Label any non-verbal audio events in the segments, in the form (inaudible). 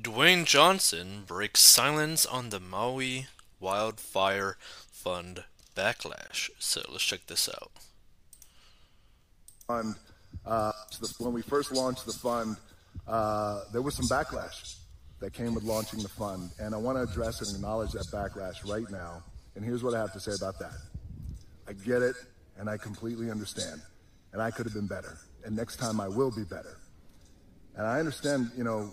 Dwayne Johnson breaks silence on the Maui Wildfire Fund backlash. So let's check this out. Fund, uh, when we first launched the fund, uh, there was some backlash that came with launching the fund, and I want to address and acknowledge that backlash right now. And here's what I have to say about that. I get it, and I completely understand, and I could have been better, and next time I will be better. And I understand, you know,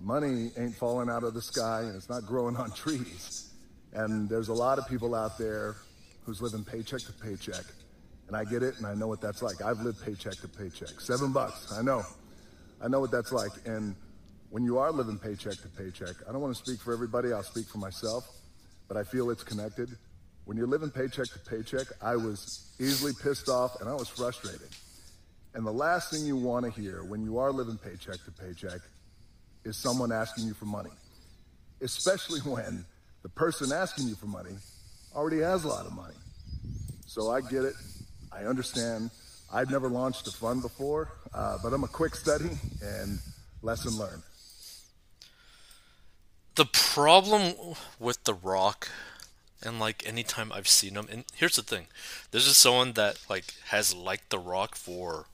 money ain't falling out of the sky and it's not growing on trees. And there's a lot of people out there who's living paycheck to paycheck. And I get it and I know what that's like. I've lived paycheck to paycheck. Seven bucks. I know. I know what that's like. And when you are living paycheck to paycheck, I don't want to speak for everybody. I'll speak for myself, but I feel it's connected. When you're living paycheck to paycheck, I was easily pissed off and I was frustrated. And the last thing you want to hear when you are living paycheck to paycheck is someone asking you for money, especially when the person asking you for money already has a lot of money. So I get it. I understand. I've never launched a fund before, uh, but I'm a quick study and lesson learned. The problem with The Rock, and like anytime I've seen him, and here's the thing this is someone that like has liked The Rock for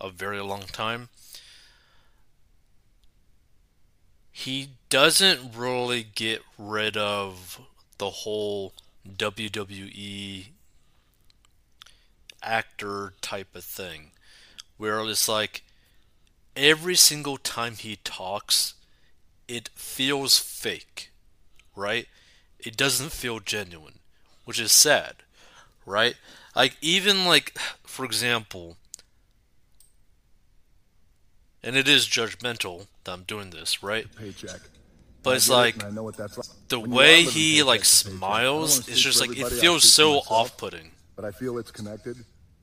a very long time he doesn't really get rid of the whole WWE actor type of thing. Where it's like every single time he talks, it feels fake, right? It doesn't feel genuine, which is sad, right? Like, even like, for example, and it is judgmental that I'm doing this, right? Paycheck. But it's like, I know what that's like. the when way he like smiles is just like it feels so myself, off-putting. But I feel it's connected.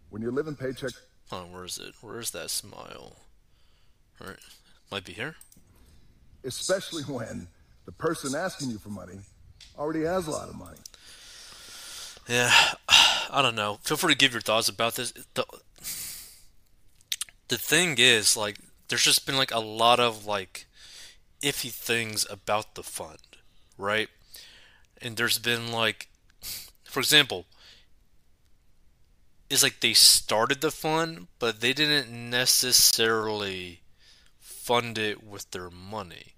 When you're living paycheck. Hold on, where is it? Where is that smile? All right, might be here. Especially when the person asking you for money already has a lot of money. Yeah, (sighs) I don't know. Feel free to give your thoughts about this. The, the thing is, like, there's just been like a lot of like iffy things about the fund, right? And there's been like, for example, it's like they started the fund, but they didn't necessarily fund it with their money.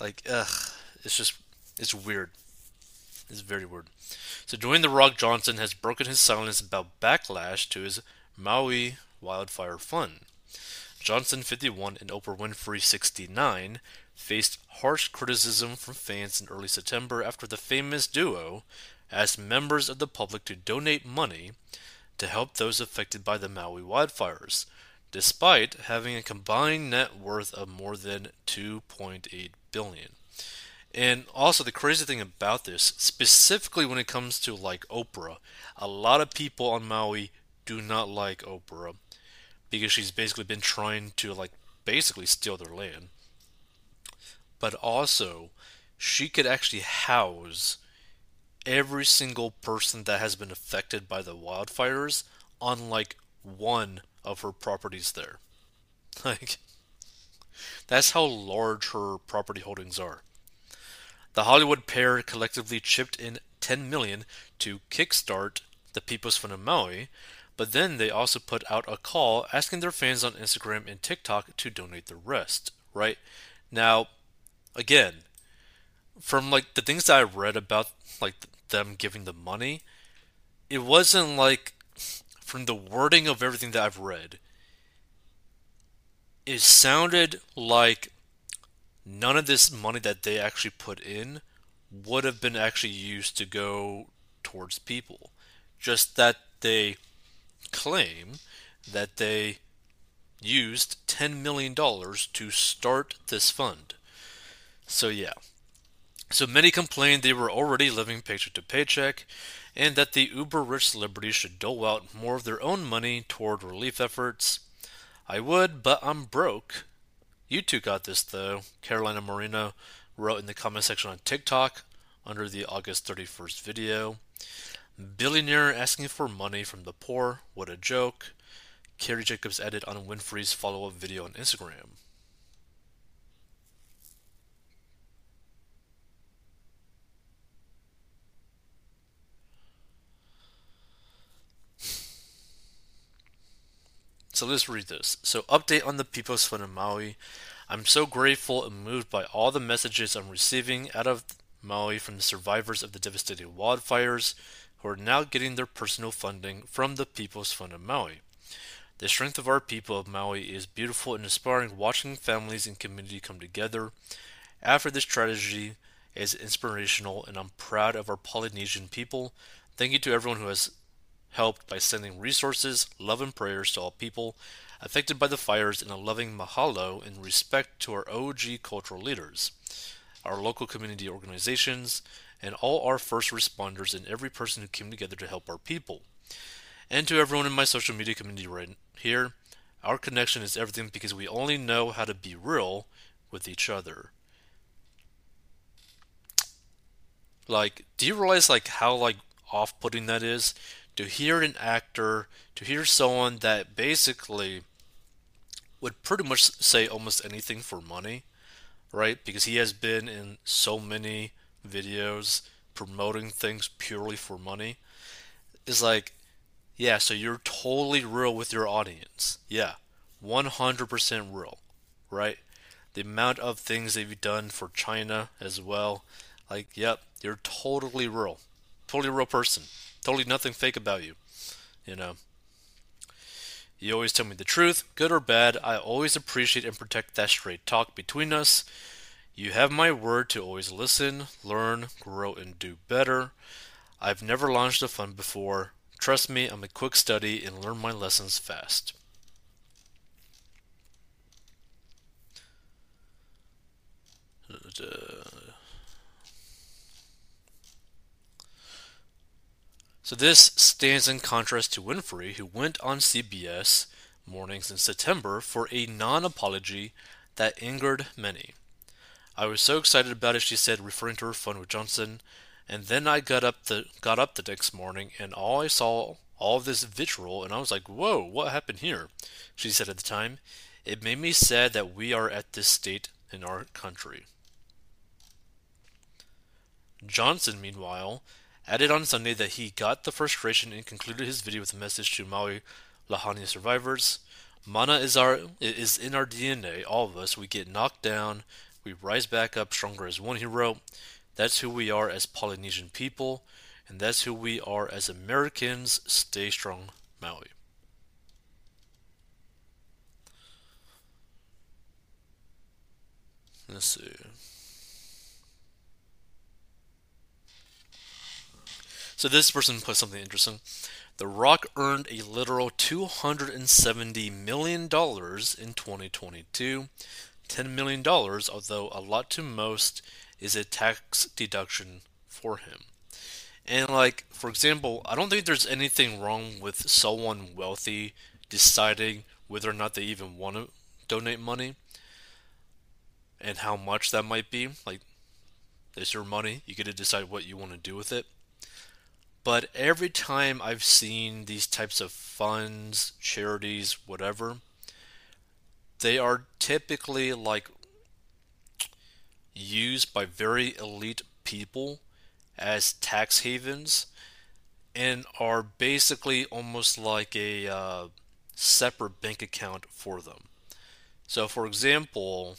Like, ugh, it's just, it's weird. It's very weird. So, Dwayne The Rock Johnson has broken his silence about backlash to his Maui Wildfire Fund. Johnson 51 and Oprah Winfrey 69 faced harsh criticism from fans in early September after the famous duo asked members of the public to donate money to help those affected by the Maui wildfires, despite having a combined net worth of more than 2.8 billion. And also the crazy thing about this, specifically when it comes to like Oprah, a lot of people on Maui do not like Oprah because she's basically been trying to like basically steal their land. But also, she could actually house every single person that has been affected by the wildfires on like one of her properties there. (laughs) Like that's how large her property holdings are. The Hollywood pair collectively chipped in 10 million to kickstart the People's Fund of Maui, but then they also put out a call asking their fans on Instagram and TikTok to donate the rest, right? Now, again, from like the things that I read about like them giving the money, it wasn't like from the wording of everything that I've read, it sounded like none of this money that they actually put in would have been actually used to go towards people. Just that they claim that they used $10 million to start this fund. So, yeah. So many complained they were already living paycheck to paycheck and that the uber rich celebrities should dole out more of their own money toward relief efforts. I would, but I'm broke. You two got this though, Carolina Moreno wrote in the comment section on TikTok under the August 31st video. Billionaire asking for money from the poor, what a joke. Carrie Jacobs added on Winfrey's follow up video on Instagram. So let's read this. So, update on the People's Fund in Maui. I'm so grateful and moved by all the messages I'm receiving out of Maui from the survivors of the devastating wildfires who are now getting their personal funding from the People's Fund of Maui. The strength of our people of Maui is beautiful and inspiring watching families and community come together. After this tragedy is inspirational and I'm proud of our Polynesian people. Thank you to everyone who has helped by sending resources, love and prayers to all people affected by the fires and a loving mahalo in respect to our OG cultural leaders, our local community organizations, and all our first responders and every person who came together to help our people. And to everyone in my social media community right here, our connection is everything because we only know how to be real with each other. Like, do you realize like how like off-putting that is? To hear an actor, to hear someone that basically would pretty much say almost anything for money, right? Because he has been in so many videos promoting things purely for money. Is like yeah, so you're totally real with your audience. Yeah, 100% real, right? The amount of things that you've done for China as well. Like, yep, you're totally real. Totally real person. Totally nothing fake about you. You know. You always tell me the truth, good or bad. I always appreciate and protect that straight talk between us. You have my word to always listen, learn, grow, and do better. I've never launched a fund before. Trust me, I'm a quick study and learn my lessons fast. So this stands in contrast to Winfrey, who went on CBS mornings in September for a non-apology that angered many. I was so excited about it, she said, referring to her fun with Johnson. And then I got up the got up the next morning and all I saw all this vitriol and I was like, "Whoa, what happened here?" She said at the time. It made me sad that we are at this state in our country. Johnson, meanwhile, added on Sunday that he got the frustration and concluded his video with a message to Maui Lahaina survivors. Mana is our is in our DNA, all of us. We get knocked down, we rise back up stronger as one, he wrote. That's who we are as Polynesian people, and that's who we are as Americans. Stay strong, Maui. Let's see. So this person put something interesting. The Rock earned a literal $270 million in 2022. $10 million, although a lot to most, is a tax deduction for him. And like for example, I don't think there's anything wrong with someone wealthy deciding whether or not they even want to donate money and how much that might be. Like it's your money, you get to decide what you want to do with it. But every time I've seen these types of funds, charities, whatever, they are typically like used by very elite people as tax havens and are basically almost like a uh, separate bank account for them. So, for example,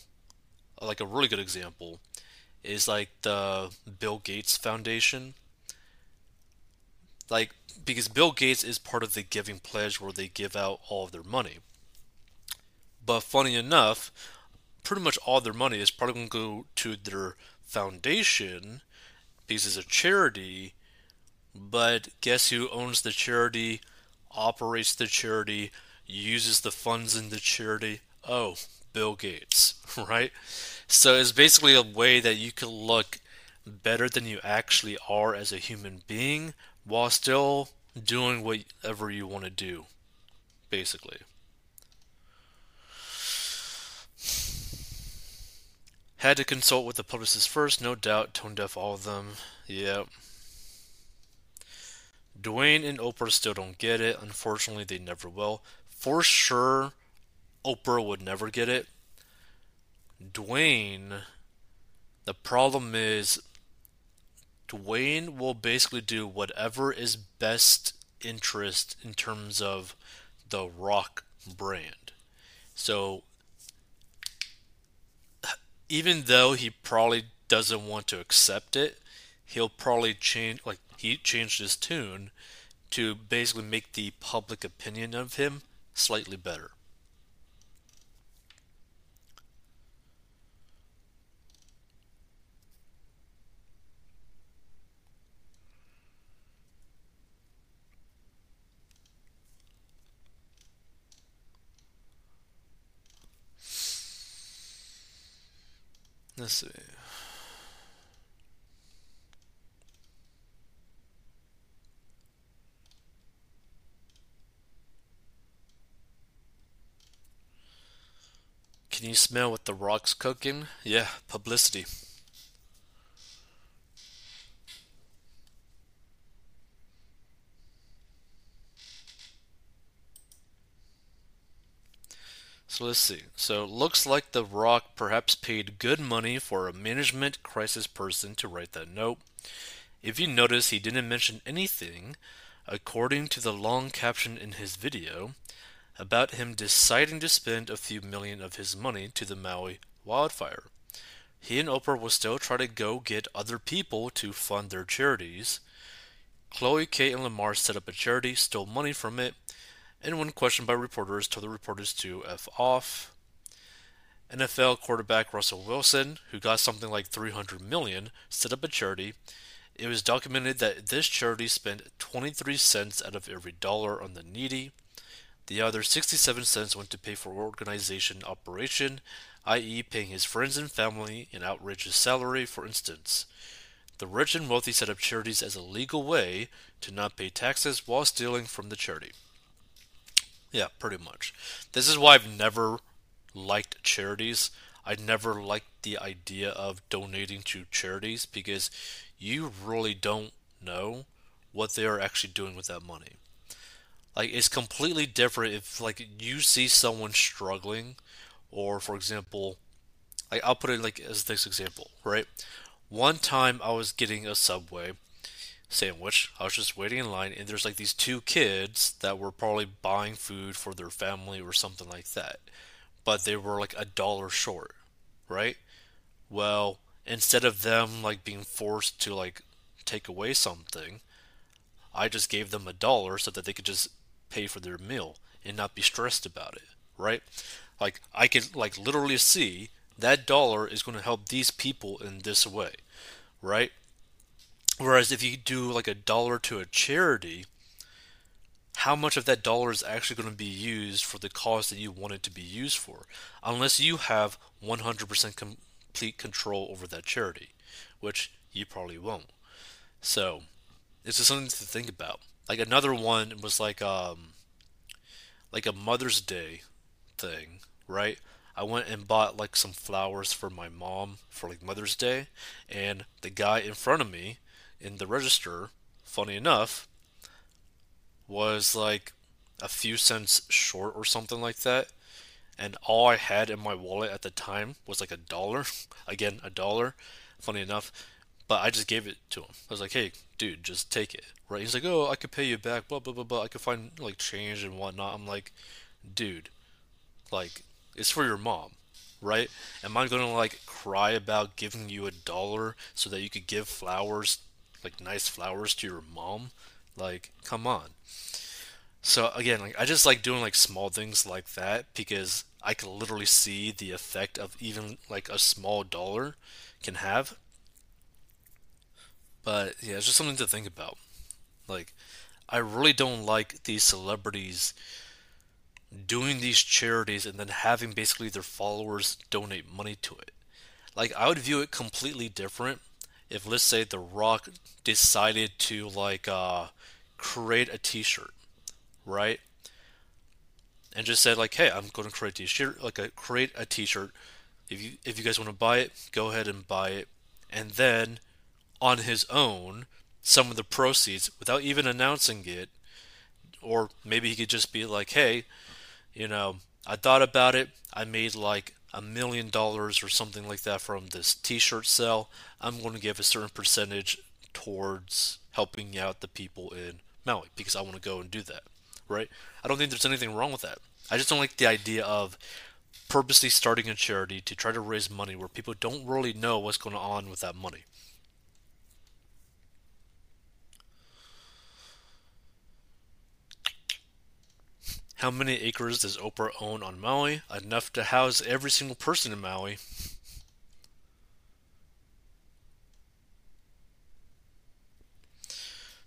like a really good example is like the Bill Gates Foundation. Like, because Bill Gates is part of the Giving Pledge where they give out all of their money. But funny enough, pretty much all their money is probably going to go to their foundation because it's a charity. But guess who owns the charity, operates the charity, uses the funds in the charity? Oh, Bill Gates, (laughs) right? So it's basically a way that you can look better than you actually are as a human being while still doing whatever you want to do, basically. Had to consult with the publicist first, no doubt, tone deaf all of them. Yep. Dwayne and Oprah still don't get it. Unfortunately, they never will. For sure, Oprah would never get it. Dwayne, the problem is, Dwayne will basically do whatever is best interest in terms of the rock brand. So even though he probably doesn't want to accept it, he'll probably change like he changed his tune to basically make the public opinion of him slightly better. Let's see. Can you smell what the rock's cooking? Yeah, publicity. So let's see. So looks like The Rock perhaps paid good money for a management crisis person to write that note. If you notice, he didn't mention anything, according to the long caption in his video, about him deciding to spend a few million of his money to the Maui wildfire. He and Oprah will still try to go get other people to fund their charities. Chloe, Kate, and Lamar set up a charity, stole money from it, and when questioned by reporters, told the reporters to F off. NFL quarterback Russell Wilson, who got something like 300 million, set up a charity. It was documented that this charity spent 23 cents out of every dollar on the needy. The other 67 cents went to pay for organization operation, i.e., paying his friends and family an outrageous salary, for instance. The rich and wealthy set up charities as a legal way to not pay taxes while stealing from the charity. Yeah, pretty much. This is why I've never liked charities. I never liked the idea of donating to charities because you really don't know what they are actually doing with that money. Like it's completely different if like you see someone struggling or for example, like I'll put it like as this example, right? One time I was getting a Subway sandwich. I was just waiting in line, and there's like these two kids that were probably buying food for their family or something like that, but they were like a dollar short, right? Well, instead of them like being forced to like take away something, I just gave them a dollar so that they could just pay for their meal and not be stressed about it, right? Like I can like literally see that dollar is going to help these people in this way, right? Whereas if you do like a dollar to a charity, how much of that dollar is actually going to be used for the cause that you want it to be used for? Unless you have 100% complete control over that charity, which you probably won't. So, it's just something to think about. Like another one was like um like a Mother's Day thing, right? I went and bought like some flowers for my mom for like Mother's Day, and the guy in front of me in the register, funny enough, was like a few cents short or something like that. And all I had in my wallet at the time was like a dollar. (laughs) Again, a dollar. Funny enough. But I just gave it to him. I was like, hey, dude, just take it. Right? He's like, oh, I could pay you back, blah, blah, blah, blah. I could find like change and whatnot. I'm like, dude, like, it's for your mom right? Am I gonna like cry about giving you a dollar so that you could give flowers like nice flowers to your mom. Like, come on. So again, like I just like doing like small things like that because I can literally see the effect of even like a small dollar can have. But yeah, it's just something to think about. Like, I really don't like these celebrities doing these charities and then having basically their followers donate money to it. Like, I would view it completely different if let's say The Rock decided to like uh, create a T-shirt, right? And just said like, hey, I'm going to create a T-shirt, like a create a T-shirt. If you if you guys want to buy it, go ahead and buy it. And then on his own, some of the proceeds, without even announcing it, or maybe he could just be like, hey, you know, I thought about it. I made like a million dollars or something like that from this t-shirt sale, I'm going to give a certain percentage towards helping out the people in Maui because I want to go and do that, right? I don't think there's anything wrong with that. I just don't like the idea of purposely starting a charity to try to raise money where people don't really know what's going on with that money. How many acres does Oprah own on Maui? Enough to house every single person in Maui.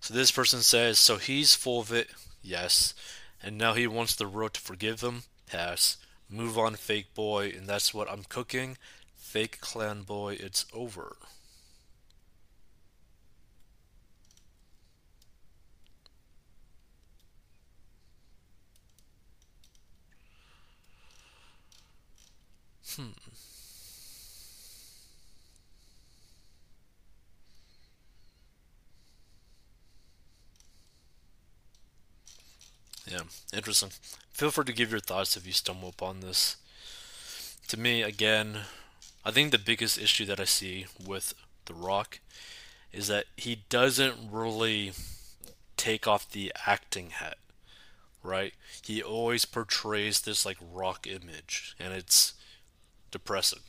So this person says, so he's full of it, yes, and now he wants the world to forgive him, pass. Move on, fake boy, and that's what I'm cooking. Fake clan boy, it's over. Hmm. Yeah, interesting. Feel free to give your thoughts if you stumble upon this. To me, again, I think the biggest issue that I see with The Rock is that he doesn't really take off the acting hat, right? He always portrays this like rock image, and it's depressing.